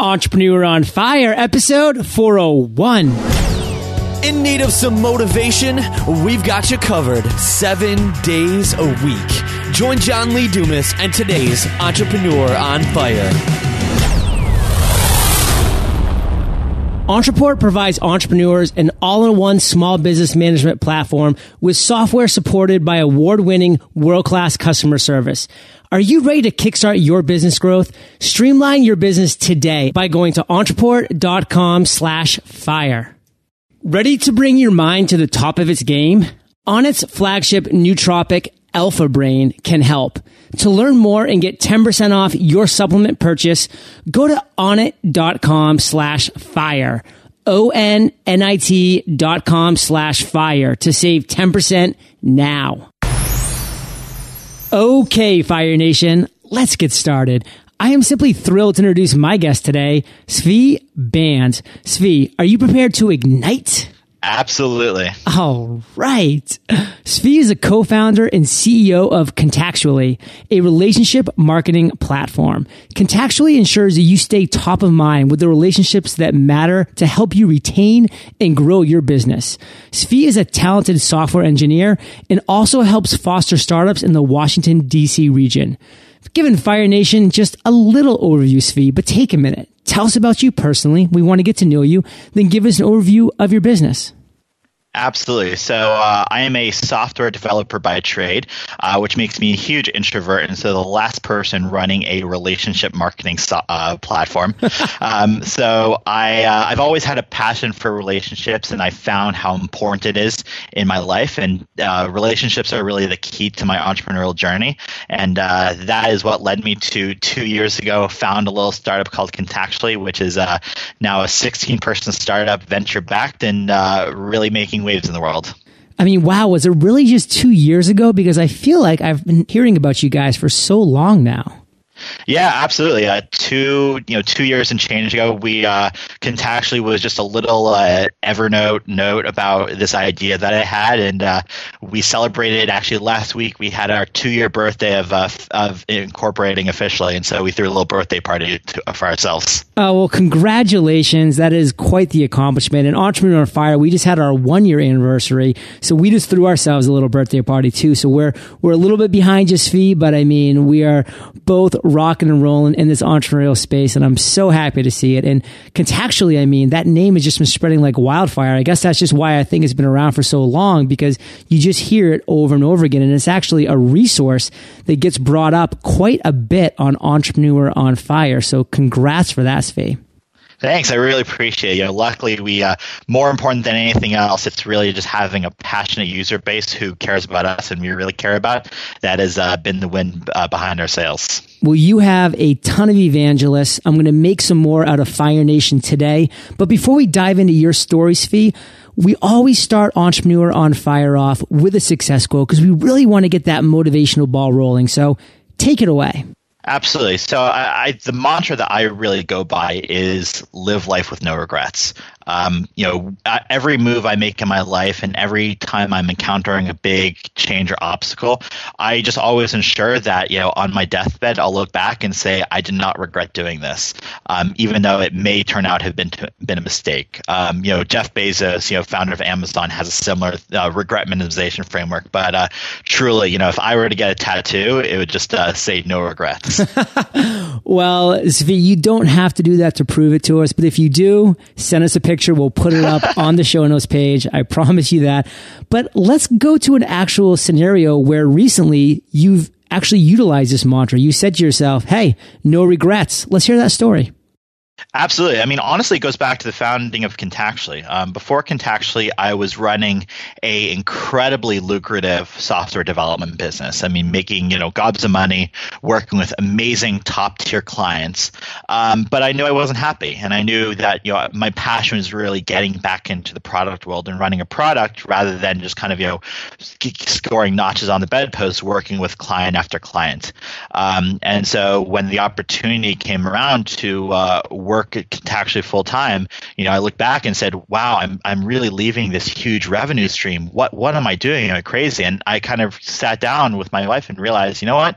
Entrepreneur on Fire, episode 401. In need of some motivation? We've got you covered seven days a week. Join John Lee Dumas and today's Entrepreneur on Fire. Ontraport provides entrepreneurs an all-in-one small business management platform with software supported by award-winning world-class customer service. Are you ready to kickstart your business growth? Streamline your business today by going to ontraport.com slash fire. Ready to bring your mind to the top of its game? Onnit's flagship nootropic Alpha Brain can help. To learn more and get 10% off your supplement purchase, go to onnit.com slash fire. O-N-N-I-T dot com slash fire to save 10% now. Okay, Fire Nation, let's get started. I am simply thrilled to introduce my guest today, Zvi Band. Zvi, are you prepared to ignite? Absolutely. All right. Zvi is a co-founder and CEO of Contactually, a relationship marketing platform. Contactually ensures that you stay top of mind with the relationships that matter to help you retain and grow your business. Zvi is a talented software engineer and also helps foster startups in the Washington, D.C. region. Given Fire Nation just a little overview, Zvi, but take a minute. Tell us about you personally. We want to get to know you. Then give us an overview of your business. Absolutely. So uh, I am a software developer by trade, uh, which makes me a huge introvert, and so the last person running a relationship marketing so- uh, platform. um, so I uh, I've always had a passion for relationships, and I found how important it is in my life. And uh, relationships are really the key to my entrepreneurial journey, and uh, that is what led me to two years ago found a little startup called Contactually, which is now a 16 person startup, venture backed, and really making waves in the world. I mean, wow, was it really just two years ago? Because I feel like I've been hearing about you guys for so long now. Yeah, absolutely. Uh, two, you know, two years and change ago, we uh, Contactually was just a little uh, Evernote note about this idea that I had, and uh, we celebrated actually last week. We had our two-year birthday of uh, of incorporating officially, and so we threw a little birthday party to, for ourselves. Oh well, congratulations! That is quite the accomplishment. And Entrepreneur Fire, we just had our one-year anniversary, so we just threw ourselves a little birthday party too. So we're we're a little bit behind just fee, but I mean, we are both rocking and rolling in this entrepreneurial space, and I'm so happy to see it. And Contactually, I mean, that name has just been spreading like wildfire. I guess that's just why I think it's been around for so long because you just hear it over and over again, and it's actually a resource that gets brought up quite a bit on Entrepreneur on Fire. So, congrats for that, Zvi. Thanks. I really appreciate it. You know, luckily, we uh, more important than anything else, it's really just having a passionate user base who cares about us and we really care about. That has uh, been the win uh, behind our sales. Well, you have a ton of evangelists. I'm going to make some more out of Fire Nation today. But before we dive into your stories, Zvi, we always start Entrepreneur on Fire off with a success quote because we really want to get that motivational ball rolling. So take it away. Absolutely. So, I, I, the mantra that I really go by is live life with no regrets. Um, you know, every move I make in my life and every time I'm encountering a big change or obstacle, I just always ensure that, you know, on my deathbed, I'll look back and say, I did not regret doing this, um, even though it may turn out to have been, to, been a mistake. Um, you know, Jeff Bezos, you know, founder of Amazon, has a similar uh, regret minimization framework. But uh, truly, you know, if I were to get a tattoo, it would just uh, say no regrets. well, Zvi, you don't have to do that to prove it to us. But if you do, send us a picture picture. We'll put it up on the show notes page. I promise you that. But let's go to an actual scenario where recently you've actually utilized this mantra. You said to yourself, Hey, no regrets. Let's hear that story. Absolutely. I mean, honestly, it goes back to the founding of Contactually. Um, before Contactually, I was running a incredibly lucrative software development business. I mean, making you know gobs of money, working with amazing top tier clients. Um, but I knew I wasn't happy, and I knew that you know my passion was really getting back into the product world and running a product rather than just kind of you know scoring notches on the bedpost, working with client after client. Um, and so when the opportunity came around to uh, work Contactually full time, you know, I look back and said, "Wow, I'm I'm really leaving this huge revenue stream. What what am I doing? Am I crazy?" And I kind of sat down with my wife and realized, you know what?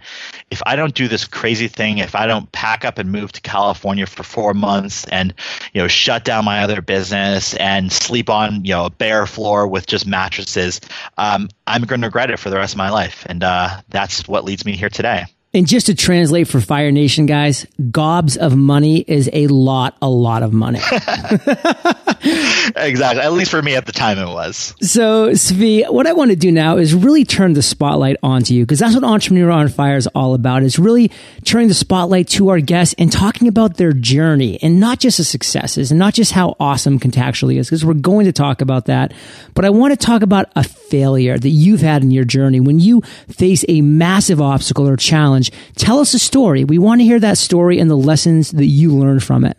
If I don't do this crazy thing, if I don't pack up and move to California for four months and you know shut down my other business and sleep on you know a bare floor with just mattresses, um, I'm going to regret it for the rest of my life. And uh, that's what leads me here today. And just to translate for Fire Nation guys, gobs of money is a lot, a lot of money. exactly. At least for me at the time it was. So, Zvi, what I want to do now is really turn the spotlight onto you because that's what Entrepreneur on Fire is all about is really turning the spotlight to our guests and talking about their journey and not just the successes and not just how awesome Contactually is because we're going to talk about that. But I want to talk about a failure that you've had in your journey when you face a massive obstacle or challenge challenge. Tell us a story. We want to hear that story and the lessons that you learned from it.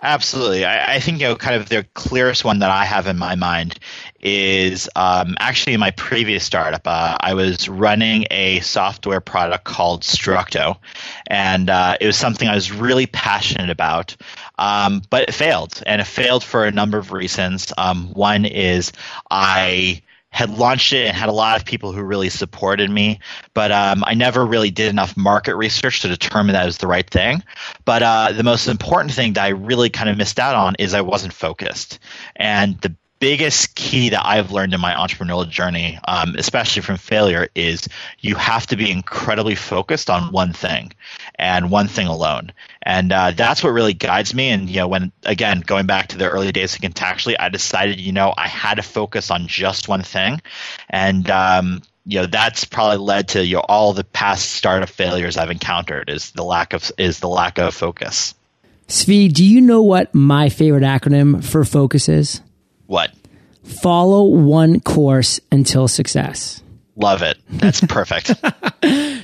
Absolutely. I, I, think you know, kind of the clearest one that I have in my mind is um, actually in my previous startup. Uh, I was running a software product called Structo, and uh, it was something I was really passionate about. Um, but it failed, and it failed for a number of reasons. Um, one is I had launched it and had a lot of people who really supported me, but um, I never really did enough market research to determine that was the right thing. But uh, the most important thing that I really kind of missed out on is I wasn't focused. And the biggest key that I've learned in my entrepreneurial journey, um, especially from failure, is you have to be incredibly focused on one thing and one thing alone. And uh, that's what really guides me. And, you know, when, again, going back to the early days of Contactually, I decided, you know, I had to focus on just one thing. And, um, you know that's probably led to you know, all the past startup failures I've encountered is the lack of is the lack of focus. Zvi, do you know what my favorite acronym for focus is? What? Follow one course until success. Love it. That's perfect.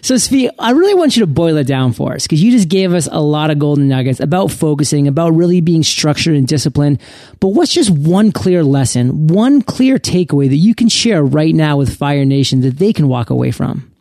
so, Zvi, I really want you to boil it down for us because you just gave us a lot of golden nuggets about focusing, about really being structured and disciplined. But what's just one clear lesson, one clear takeaway that you can share right now with Fire Nation that they can walk away from?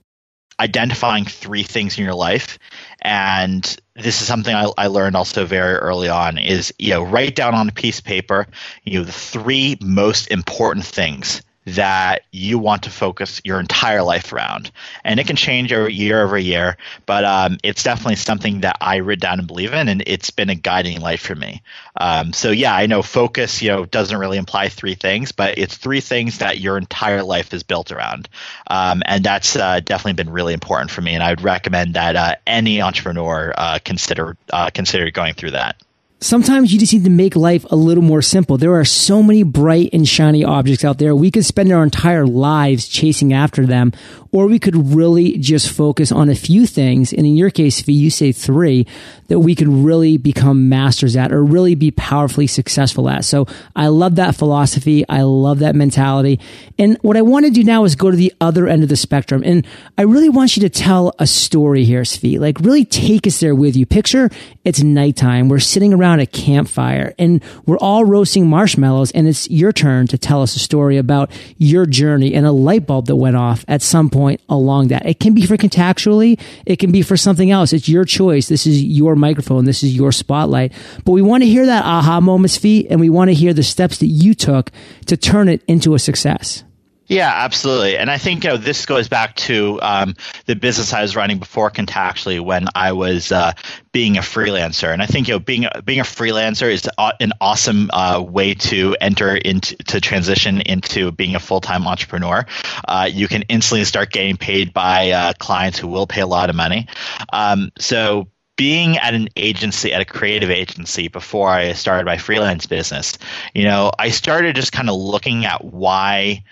Identifying three things in your life. And this is something I, I, learned also very early on is you know write down on a piece of paper you know the three most important things that you want to focus your entire life around. And it can change every year over year, but um, it's definitely something that I read down and believe in, and it's been a guiding light for me. Um, so yeah, I know focus, you know, doesn't really imply three things, but it's three things that your entire life is built around, um, and that's uh, definitely been really important for me. And I would recommend that uh, any entrepreneur uh, consider uh, consider going through that. Sometimes you just need to make life a little more simple. There are so many bright and shiny objects out there. We could spend our entire lives chasing after them, or we could really just focus on a few things. And in your case, if you say three, that we could really become masters at or really be powerfully successful at. So I love that philosophy. I love that mentality. And what I want to do now is go to the other end of the spectrum. And I really want you to tell a story here, Zvi. Like really take us there with you. Picture it's nighttime. We're sitting around a campfire and we're all roasting marshmallows and it's your turn to tell us a story about your journey and a light bulb that went off at some point along that. It can be for contactually. It can be for something else. It's your choice. This is your microphone. This is your spotlight. But we want to hear that aha moments feet and we want to hear the steps that you took to turn it into a success. Yeah, absolutely. And I think you know this goes back to um, the business I was running before Contactually when I was uh, being a freelancer. And I think you know being being a freelancer is an awesome uh, way to enter into to transition into being a full time entrepreneur. Uh, you can instantly start getting paid by uh, clients who will pay a lot of money. Um, so being at an agency, at a creative agency before I started my freelance business, you know, I started just kind of looking at why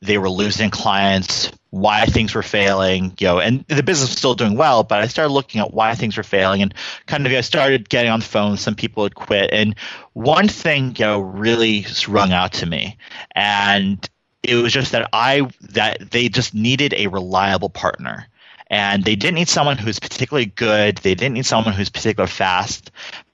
they were losing clients, why things were failing, you know, and the business was still doing well, but I started looking at why things were failing and kind of I started getting on the phone, some people had quit. And one thing, you know, really rung out to me. And it was just that I that they just needed a reliable partner. And they didn't need someone who's particularly good. They didn't need someone who's particularly fast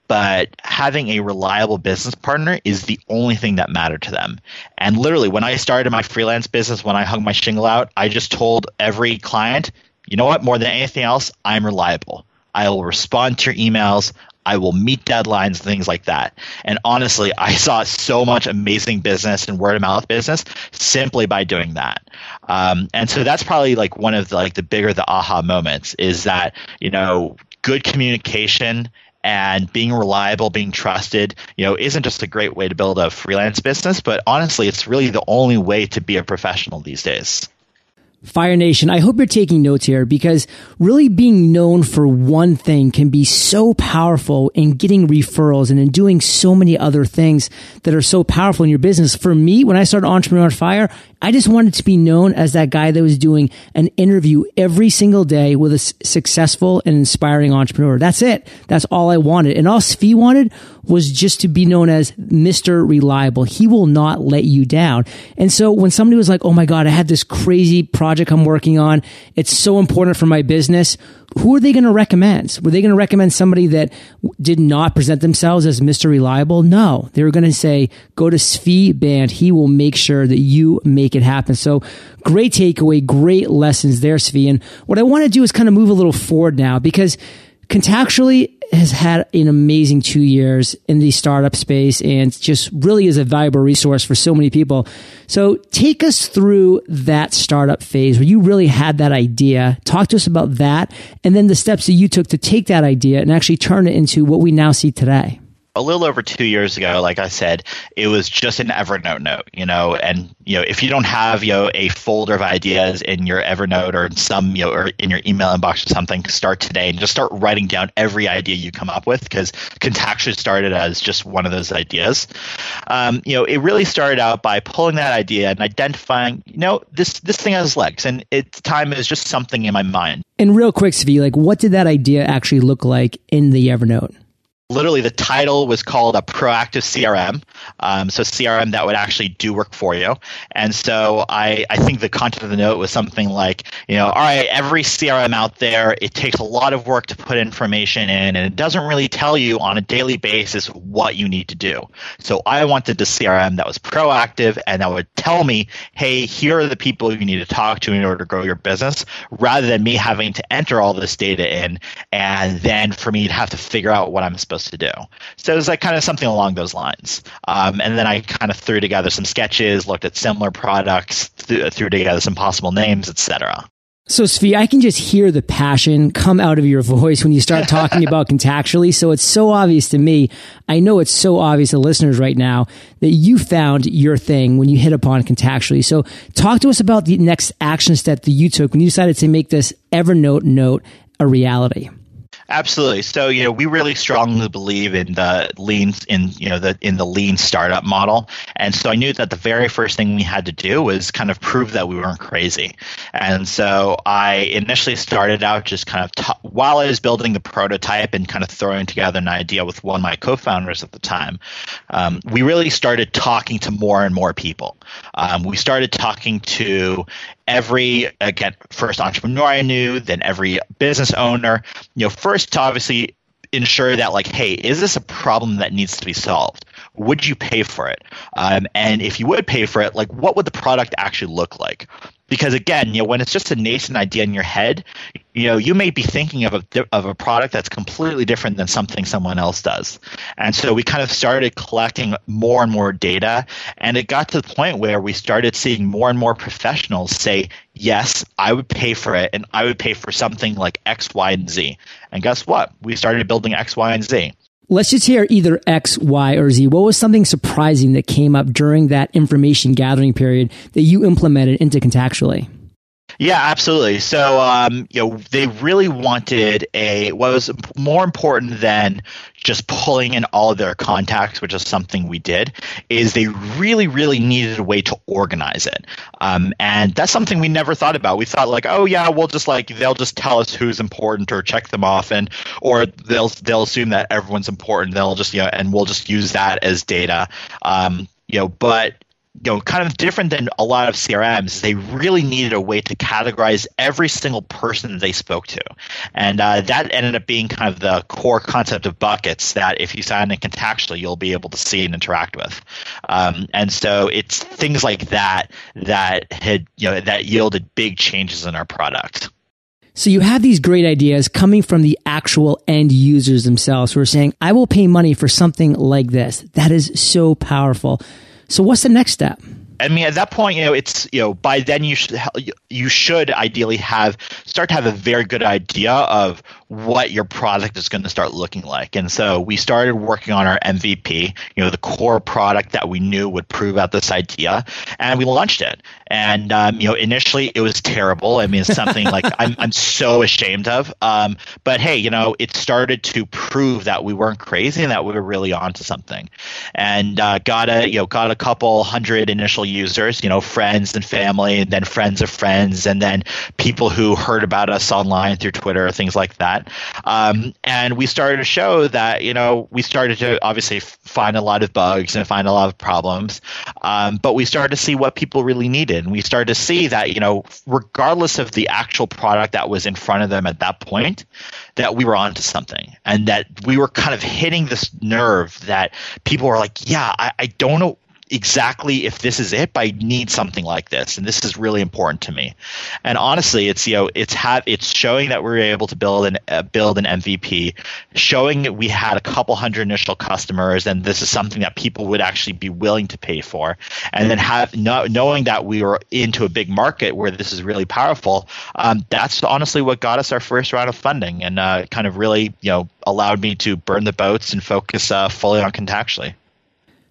but having a reliable business partner is the only thing that mattered to them. And literally, when I started my freelance business, when I hung my shingle out, I just told every client, you know what, more than anything else, I'm reliable. I will respond to your emails. I will meet deadlines, things like that. And honestly, I saw so much amazing business and word of mouth business simply by doing that. Um, and so that's probably like one of the, like the bigger the aha moments is that you know good communication and being reliable, being trusted, you know, isn't just a great way to build a freelance business, but honestly, it's really the only way to be a professional these days. Fire Nation, I hope you're taking notes here because really being known for one thing can be so powerful in getting referrals and in doing so many other things that are so powerful in your business. For me, when I started Entrepreneur on Fire, I just wanted to be known as that guy that was doing an interview every single day with a successful and inspiring entrepreneur. That's it. That's all I wanted. And all Zvi wanted was just to be known as Mr. Reliable. He will not let you down. And so when somebody was like, Oh my God, I have this crazy project I'm working on. It's so important for my business who are they going to recommend? Were they going to recommend somebody that did not present themselves as Mr. Reliable? No, they were going to say, go to Zvi Band. He will make sure that you make it happen. So great takeaway, great lessons there, Zvi. And what I want to do is kind of move a little forward now because Contactually has had an amazing two years in the startup space and just really is a valuable resource for so many people. So take us through that startup phase where you really had that idea. Talk to us about that and then the steps that you took to take that idea and actually turn it into what we now see today a little over two years ago, like I said, it was just an Evernote note, you know, and you know, if you don't have you know a folder of ideas in your Evernote or in some you know or in your email inbox or something, start today and just start writing down every idea you come up with because Contactually started as just one of those ideas. Um, you know, it really started out by pulling that idea and identifying, you know, this this thing has legs, and its time is just something in my mind. And real quick, Zvi, like, what did that idea actually look like in the Evernote? Literally the title was called a proactive crm um, so crm that would actually do work for you. And so I, I think the content of the note was something like you know all right every crm out there it takes a lot of work to put information in and it doesn't really tell you on a daily basis what you need to do. So i wanted a crm that was proactive and that would tell me hey here are the people you need to talk to in order to grow your business rather than me having to enter all this data in and then for me to have to figure out what i'm supposed supposed to do. So it was like kind of something along those lines. Um, and then I kind of threw together some sketches, looked at similar products, th- threw together some possible names, etc. So, Zvi, I can just hear the passion come out of your voice when you start talking about contactually. So it's so obvious to me. I know it's so obvious to listeners right now that you found your thing when you hit upon contactually. So talk to us about the next action step that you took when you decided to make this Evernote note a reality. Absolutely. So, you know, we really strongly believe in the lean in, you know, the in the lean startup model. And so I knew that the very first thing we had to do was kind of prove that we weren't crazy. And so I initially started out just kind of t- while I was building the prototype and kind of throwing together an idea with one of my co-founders at the time. Um, we really started talking to more and more people. Um, we started talking to every again first entrepreneur I knew, then every business owner. You know, first to obviously ensure that like, hey, is this a problem that needs to be solved? Would you pay for it? Um, and if you would pay for it, like, what would the product actually look like? because again, you know, when it's just a nascent idea in your head, you know, you may be thinking of a of a product that's completely different than something someone else does. And so we kind of started collecting more and more data, and it got to the point where we started seeing more and more professionals say, "Yes, I would pay for it, and I would pay for something like X, Y, and Z." And guess what? We started building X, Y, and Z. Let's just hear either X, Y, or Z. What was something surprising that came up during that information gathering period that you implemented into Contactually? Yeah, absolutely. So, um, you know, they really wanted a what was more important than just pulling in all of their contacts, which is something we did. Is they really, really needed a way to organize it, um, and that's something we never thought about. We thought like, oh yeah, we'll just like they'll just tell us who's important or check them off, and or they'll they'll assume that everyone's important. They'll just you know, and we'll just use that as data. Um, you know, but you know, kind of different than a lot of CRMs, they really needed a way to categorize every single person they spoke to. And uh, that ended up being kind of the core concept of buckets that if you sign in contactually, you'll be able to see and interact with. Um, and so it's things like that that had, you know, that yielded big changes in our product. So you have these great ideas coming from the actual end users themselves who are saying, I will pay money for something like this. That is so powerful. So what's the next step? I mean, at that point, you know, it's you know, by then you should you should ideally have start to have a very good idea of what your product is going to start looking like. And so we started working on our MVP, you know, the core product that we knew would prove out this idea, and we launched it. And um, you know, initially it was terrible. I mean, it's something like I'm I'm so ashamed of. Um, but hey, you know, it started to prove that we weren't crazy and that we were really onto something. And uh, got a you know got a couple hundred initial users, you know, friends and family, and then friends of friends, and then people who heard about us online through Twitter, things like that that. Um, and we started to show that, you know, we started to obviously find a lot of bugs and find a lot of problems. Um, but we started to see what people really needed. And we started to see that, you know, regardless of the actual product that was in front of them at that point, that we were onto something and that we were kind of hitting this nerve that people were like, yeah, I, I don't know exactly if this is it, but I need something like this, and this is really important to me. And honestly, it's you know it's have it's showing that we were able to build an uh, build an MVP, showing that we had a couple hundred initial customers, and this is something that people would actually be willing to pay for, and then have no, knowing that we were into a big market where this is really powerful. Um, that's honestly what got us our first round of funding, and uh, kind of really you know allowed me to burn the boats and focus uh, fully on Contactually.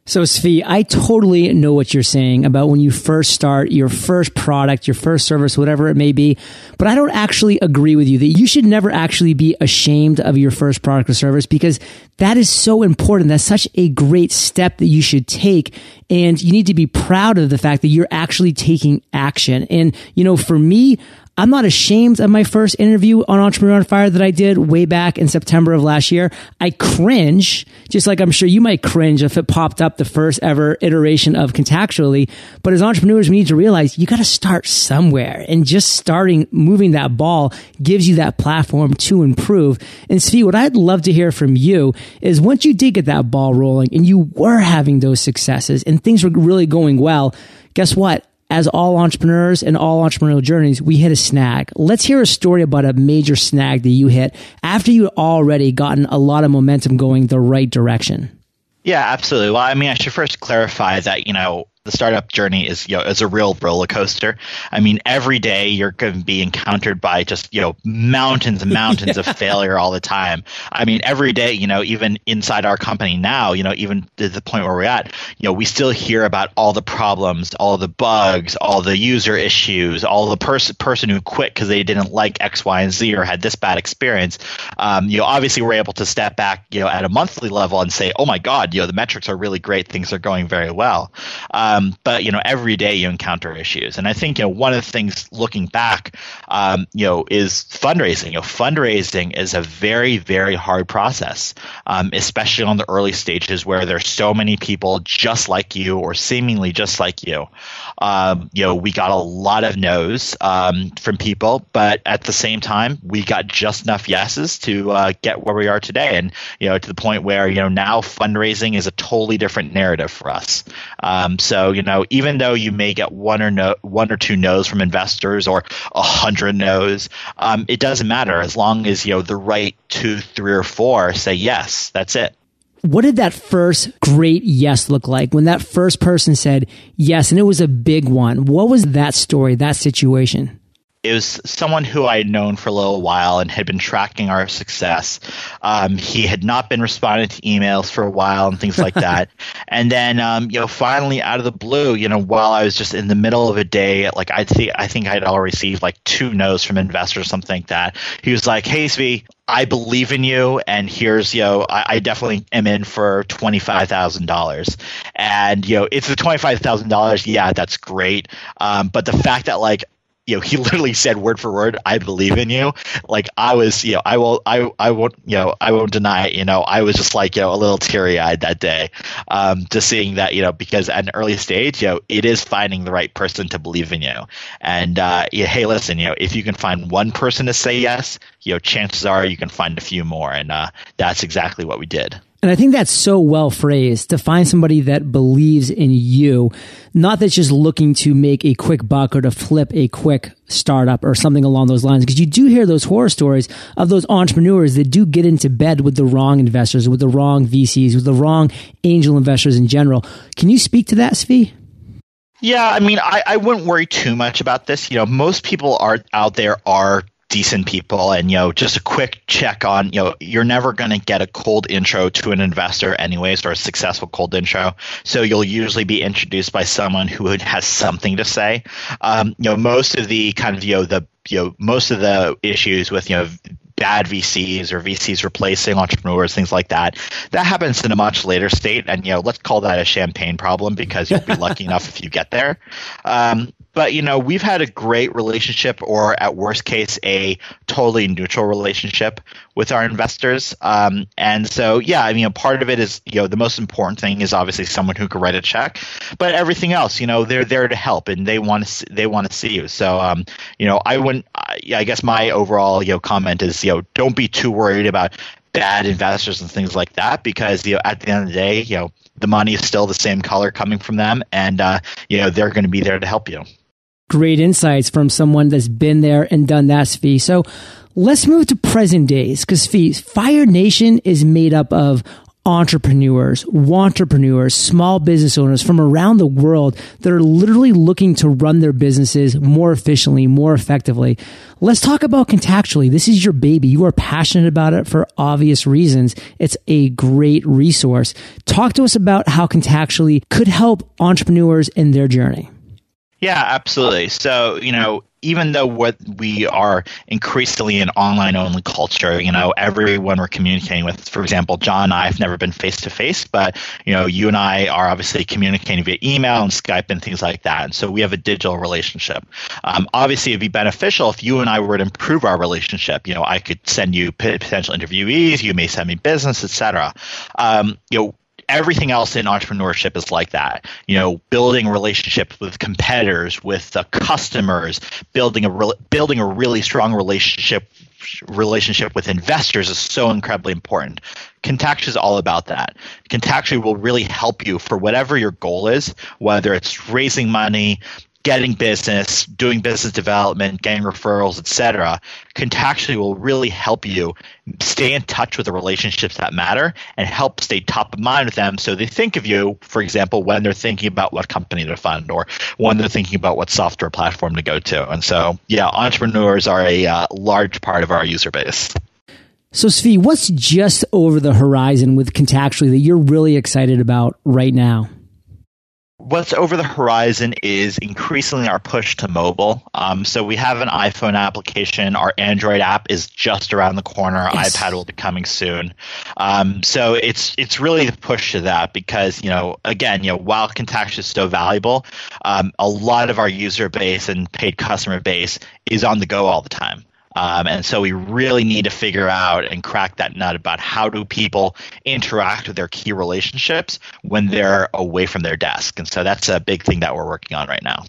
So, Zvi, I totally know what you're saying about when you first start your first product, your first service, whatever it may be. But I don't actually agree with you that you should never actually be ashamed of your first product or service because that is so important. That's such a great step that you should take. And you need to be proud of the fact that you're actually taking action. And, you know, for me, I'm not ashamed of my first interview on Entrepreneur on Fire that I did way back in September of last year. I cringe, just like I'm sure you might cringe if it popped up the first ever iteration of Contactually. But as entrepreneurs, we need to realize you got to start somewhere and just starting moving that ball gives you that platform to improve. And Zvi, what I'd love to hear from you is once you did get that ball rolling and you were having those successes and things were really going well, guess what? As all entrepreneurs and all entrepreneurial journeys, we hit a snag. Let's hear a story about a major snag that you hit after you already gotten a lot of momentum going the right direction. Yeah, absolutely. Well, I mean, I should first clarify that, you know, the startup journey is you know is a real roller coaster. I mean, every day you're going to be encountered by just you know mountains and mountains of failure all the time. I mean, every day, you know, even inside our company now, you know, even to the point where we're at, you know, we still hear about all the problems, all the bugs, all the user issues, all the person person who quit because they didn't like X, Y, and Z or had this bad experience. Um, you know, obviously we're able to step back, you know, at a monthly level and say, oh my God, you know, the metrics are really great, things are going very well. Um, um, but you know, every day you encounter issues, and I think you know one of the things looking back, um, you know, is fundraising. You know, fundraising is a very very hard process, um, especially on the early stages where there's so many people just like you or seemingly just like you. Um, you know, we got a lot of no's um, from people, but at the same time, we got just enough yeses to uh, get where we are today, and you know, to the point where you know now fundraising is a totally different narrative for us. Um, you know, even though you may get one or no, one or two no's from investors or a hundred no's, um, it doesn't matter as long as you know the right two, three, or four say yes. That's it. What did that first great yes look like when that first person said yes and it was a big one? What was that story, that situation? It was someone who I had known for a little while and had been tracking our success. Um, he had not been responding to emails for a while and things like that. and then, um, you know, finally out of the blue, you know, while I was just in the middle of a day, like I think I think I'd all received like two no's from investors, or something like that. He was like, "Hey, Zvi, I believe in you, and here's you know I, I definitely am in for twenty five thousand dollars, and you know it's the twenty five thousand dollars. Yeah, that's great. Um, but the fact that like you know, he literally said word for word, "I believe in you." Like I was, you know, I will, I, I won't, you know, I won't deny it. You know, I was just like, you know, a little teary eyed that day, um, just seeing that, you know, because at an early stage, you know, it is finding the right person to believe in you. And uh, hey, listen, you know, if you can find one person to say yes, you know, chances are you can find a few more, and uh, that's exactly what we did. And I think that's so well phrased to find somebody that believes in you, not that's just looking to make a quick buck or to flip a quick startup or something along those lines. Because you do hear those horror stories of those entrepreneurs that do get into bed with the wrong investors, with the wrong VCs, with the wrong angel investors in general. Can you speak to that, Zvi? Yeah, I mean, I, I wouldn't worry too much about this. You know, most people are out there are decent people and you know just a quick check on you know you're never going to get a cold intro to an investor anyways or a successful cold intro so you'll usually be introduced by someone who has something to say um, you know most of the kind of you know the you know most of the issues with you know bad VCs or VCs replacing entrepreneurs, things like that. That happens in a much later state, and you know, let's call that a champagne problem because you'll be lucky enough if you get there. Um, but you know we've had a great relationship or at worst case a totally neutral relationship with our investors. Um, and so yeah i mean part of it is you know the most important thing is obviously someone who can write a check but everything else you know they're there to help and they want to they want to see you. So um, you know i wouldn't I, I guess my overall you know comment is you know don't be too worried about bad investors and things like that because you know at the end of the day you know the money is still the same color coming from them and uh, you know they're going to be there to help you great insights from someone that's been there and done that, Zvi. So let's move to present days because Zvi, Fire Nation is made up of entrepreneurs, entrepreneurs, small business owners from around the world that are literally looking to run their businesses more efficiently, more effectively. Let's talk about Contactually. This is your baby. You are passionate about it for obvious reasons. It's a great resource. Talk to us about how Contactually could help entrepreneurs in their journey. Yeah, absolutely. So, you know, even though what we are increasingly an online only culture, you know, everyone we're communicating with, for example, John and I have never been face to face, but you know, you and I are obviously communicating via email and Skype and things like that. And so we have a digital relationship. Um, obviously, it'd be beneficial if you and I were to improve our relationship. You know, I could send you potential interviewees, you may send me business, etc. Um, you know, everything else in entrepreneurship is like that. You know, building relationships with competitors, with the customers, building a re- building a really strong relationship relationship with investors is so incredibly important. Contactually is all about that. Contactually will really help you for whatever your goal is, whether it's raising money, getting business, doing business development, getting referrals, etc., Contactually will really help you stay in touch with the relationships that matter and help stay top of mind with them so they think of you, for example, when they're thinking about what company to fund or when they're thinking about what software platform to go to. And so, yeah, entrepreneurs are a uh, large part of our user base. So, Zvi, what's just over the horizon with Contactually that you're really excited about right now? What's over the horizon is increasingly our push to mobile. Um, so we have an iPhone application. Our Android app is just around the corner. Yes. iPad will be coming soon. Um, so it's it's really the push to that because you know again you know while Contact is so valuable, um, a lot of our user base and paid customer base is on the go all the time. Um, and so we really need to figure out and crack that nut about how do people interact with their key relationships when they're away from their desk. And so that's a big thing that we're working on right now.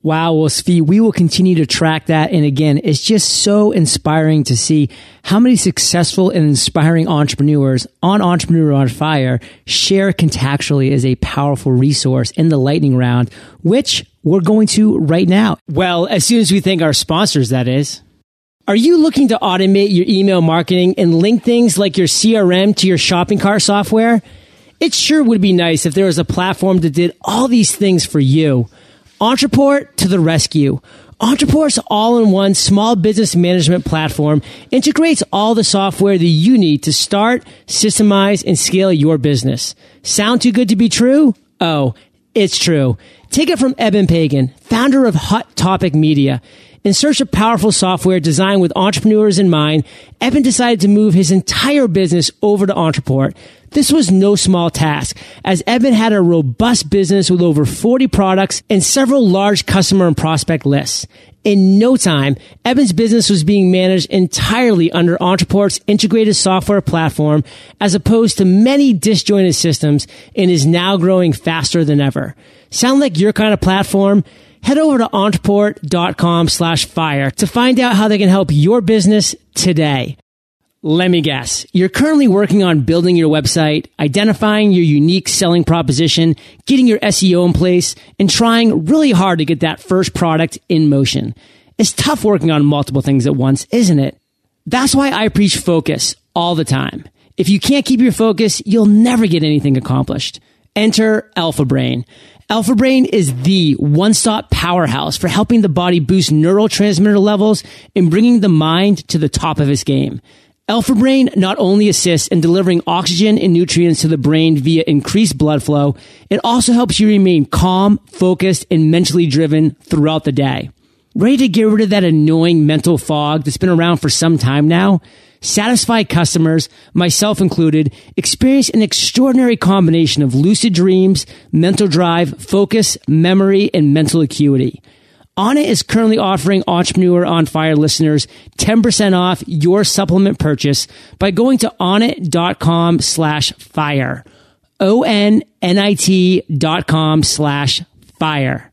Wow. Well, Zvi, we will continue to track that. And again, it's just so inspiring to see how many successful and inspiring entrepreneurs on Entrepreneur on Fire share contactually as a powerful resource in the lightning round, which we're going to right now. Well, as soon as we thank our sponsors, that is. Are you looking to automate your email marketing and link things like your CRM to your shopping cart software? It sure would be nice if there was a platform that did all these things for you. Ontraport to the rescue. Ontraport's all-in-one small business management platform integrates all the software that you need to start, systemize, and scale your business. Sound too good to be true? Oh, it's true. Take it from Eben Pagan, founder of Hot Topic Media. In search of powerful software designed with entrepreneurs in mind, Evan decided to move his entire business over to Ontraport. This was no small task, as Evan had a robust business with over 40 products and several large customer and prospect lists. In no time, Evan's business was being managed entirely under Ontraport's integrated software platform, as opposed to many disjointed systems, and is now growing faster than ever. Sound like your kind of platform? Head over to ontraport.com slash fire to find out how they can help your business today. Let me guess. You're currently working on building your website, identifying your unique selling proposition, getting your SEO in place, and trying really hard to get that first product in motion. It's tough working on multiple things at once, isn't it? That's why I preach focus all the time. If you can't keep your focus, you'll never get anything accomplished. Enter Alpha Brain. Alpha Brain is the one-stop powerhouse for helping the body boost neurotransmitter levels and bringing the mind to the top of its game. Alpha Brain not only assists in delivering oxygen and nutrients to the brain via increased blood flow, it also helps you remain calm, focused, and mentally driven throughout the day. Ready to get rid of that annoying mental fog that's been around for some time now? Satisfied customers, myself included, experience an extraordinary combination of lucid dreams, mental drive, focus, memory, and mental acuity. Onnit is currently offering Entrepreneur on Fire listeners 10% off your supplement purchase by going to onnit.com slash fire. O-N-N-I-T dot com slash fire.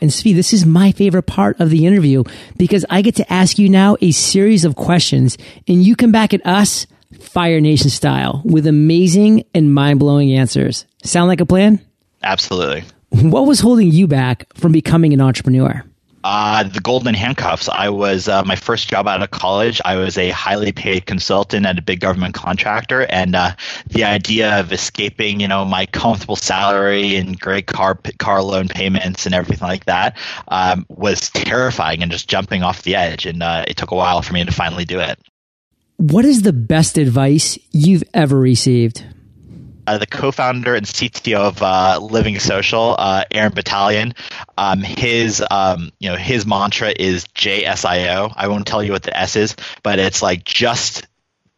And Zvi, this is my favorite part of the interview because I get to ask you now a series of questions and you come back at us Fire Nation style with amazing and mind blowing answers. Sound like a plan? Absolutely. What was holding you back from becoming an entrepreneur? Uh, the golden handcuffs. I was uh, my first job out of college. I was a highly paid consultant at a big government contractor, and uh, the idea of escaping, you know, my comfortable salary and great car car loan payments and everything like that um, was terrifying and just jumping off the edge. And uh, it took a while for me to finally do it. What is the best advice you've ever received? Uh, the co-founder and CTO of uh, Living Social, uh, Aaron Batalion. Um, his um, you know his mantra is JSIO. I won't tell you what the S is, but it's like just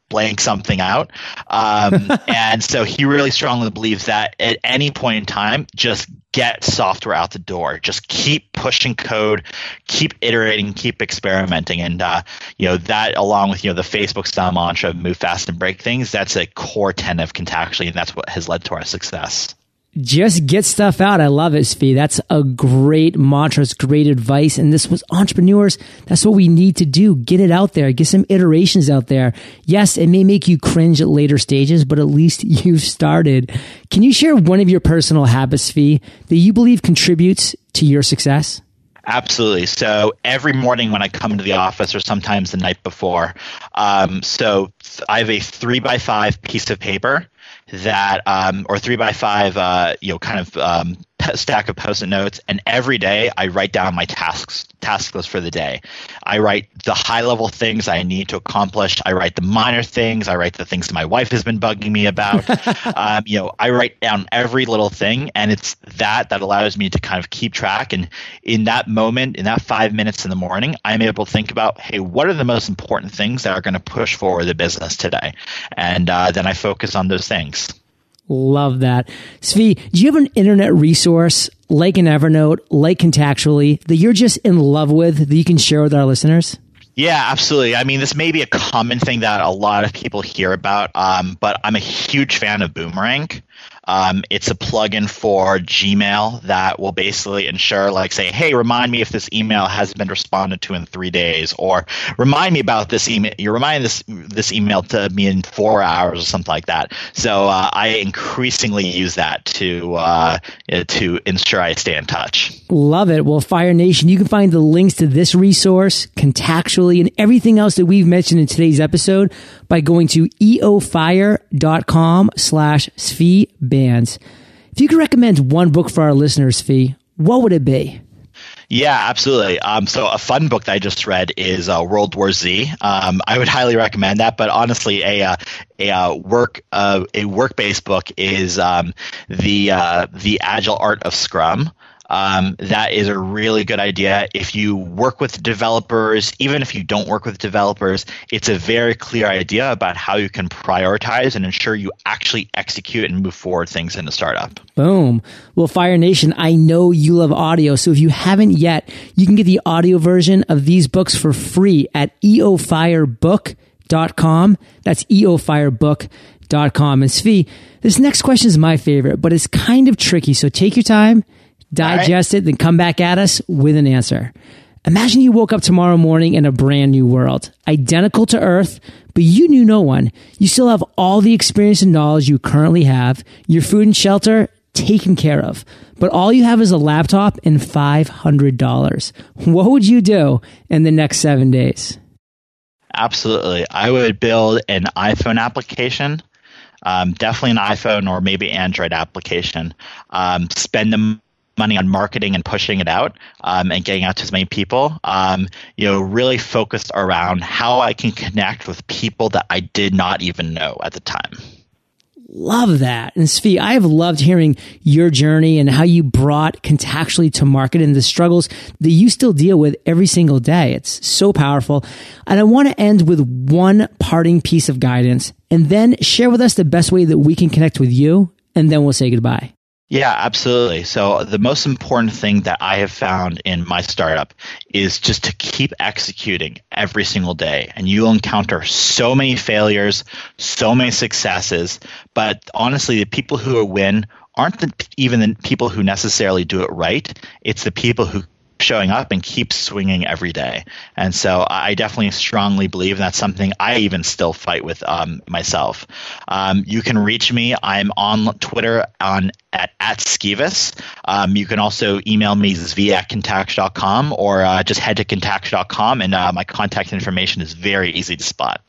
blank something out. Um, and so he really strongly believes that at any point in time, just get software out the door. Just keep pushing code, keep iterating, keep experimenting, and uh, you know that along with you know the Facebook style mantra of move fast and break things. That's a core tenet of Contactually, and that's what has led to our success just get stuff out. I love it, Zvi. That's a great mantra. It's great advice. And this was entrepreneurs. That's what we need to do. Get it out there. Get some iterations out there. Yes, it may make you cringe at later stages, but at least you've started. Can you share one of your personal habits, Zvi, that you believe contributes to your success? Absolutely. So every morning when I come into the office, or sometimes the night before, um, so I have a three by five piece of paper that, um, or three by five, uh, you know, kind of um, stack of post-it notes, and every day I write down my tasks task list for the day. I write the high-level things I need to accomplish. I write the minor things. I write the things my wife has been bugging me about. um, you know, I write down every little thing, and it's that that allows me to kind of keep track. And in that moment, in that five minutes in the morning, I'm able to think about, hey, what are the most important things that are going to push forward the business today? And uh, then I focus on those things. Love that. Zvi, do you have an internet resource like an Evernote, like Contactually, that you're just in love with that you can share with our listeners? Yeah, absolutely. I mean, this may be a common thing that a lot of people hear about, um, but I'm a huge fan of Boomerang. Um, it's a plugin for Gmail that will basically ensure, like, say, hey, remind me if this email has been responded to in three days, or remind me about this email. You remind this this email to me in four hours or something like that. So uh, I increasingly use that to uh, to ensure I stay in touch. Love it. Well, Fire Nation, you can find the links to this resource, contactually, and everything else that we've mentioned in today's episode by going to eofire.com slash Zvi bands. If you could recommend one book for our listeners, Zvi, what would it be? Yeah, absolutely. Um, so a fun book that I just read is uh, World War Z. Um, I would highly recommend that. But honestly, a uh, a uh, work uh, a work based book is um, the uh, the Agile Art of Scrum um, that is a really good idea. If you work with developers, even if you don't work with developers, it's a very clear idea about how you can prioritize and ensure you actually execute and move forward things in a startup. Boom. Well, Fire Nation, I know you love audio. So if you haven't yet, you can get the audio version of these books for free at eofirebook.com. That's eofirebook.com. And Zvi, this next question is my favorite, but it's kind of tricky. So take your time digest right. it, then come back at us with an answer. Imagine you woke up tomorrow morning in a brand new world, identical to Earth, but you knew no one. You still have all the experience and knowledge you currently have, your food and shelter taken care of, but all you have is a laptop and $500. What would you do in the next seven days? Absolutely. I would build an iPhone application, um, definitely an iPhone or maybe Android application. Um, spend the money on marketing and pushing it out um, and getting out to as many people. Um, you know, really focused around how I can connect with people that I did not even know at the time. Love that. And Zvi, I have loved hearing your journey and how you brought contactually to market and the struggles that you still deal with every single day. It's so powerful. And I want to end with one parting piece of guidance and then share with us the best way that we can connect with you. And then we'll say goodbye. Yeah, absolutely. So the most important thing that I have found in my startup is just to keep executing every single day. And you'll encounter so many failures, so many successes, but honestly, the people who win aren't the, even the people who necessarily do it right. It's the people who showing up and keep swinging every day. And so I definitely strongly believe that's something I even still fight with um, myself. Um, you can reach me. I'm on Twitter on at, at Skivis. Um, you can also email me zvi at contactually.com or uh, just head to contactually.com and uh, my contact information is very easy to spot.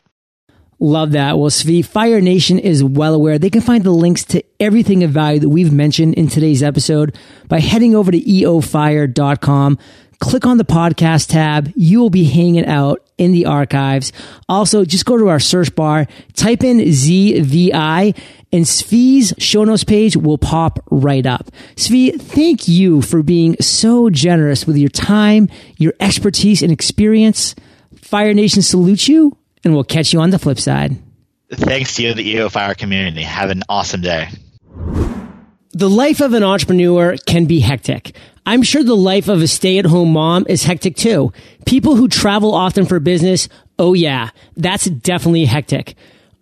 Love that. Well, Zvi, Fire Nation is well aware. They can find the links to everything of value that we've mentioned in today's episode by heading over to eofire.com. Click on the podcast tab. You will be hanging out in the archives. Also, just go to our search bar, type in ZVI, and Zvi's show notes page will pop right up. Zvi, thank you for being so generous with your time, your expertise, and experience. Fire Nation salutes you and we'll catch you on the flip side. Thanks to you, the EO Fire community. Have an awesome day. The life of an entrepreneur can be hectic. I'm sure the life of a stay at home mom is hectic too. People who travel often for business, oh yeah, that's definitely hectic.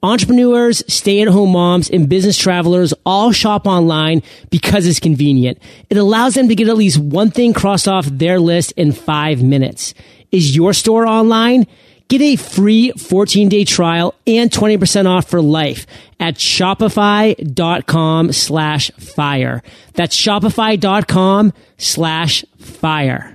Entrepreneurs, stay at home moms, and business travelers all shop online because it's convenient. It allows them to get at least one thing crossed off their list in five minutes. Is your store online? Get a free 14 day trial and 20% off for life at shopify.com slash fire. That's shopify.com slash fire.